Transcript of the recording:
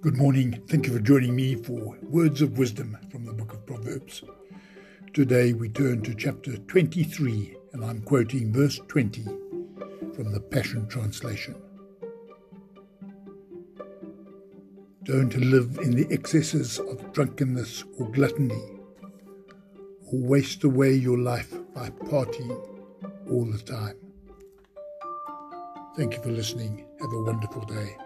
Good morning. Thank you for joining me for Words of Wisdom from the book of Proverbs. Today we turn to chapter 23, and I'm quoting verse 20 from the Passion Translation. Don't live in the excesses of drunkenness or gluttony, or waste away your life by partying all the time. Thank you for listening. Have a wonderful day.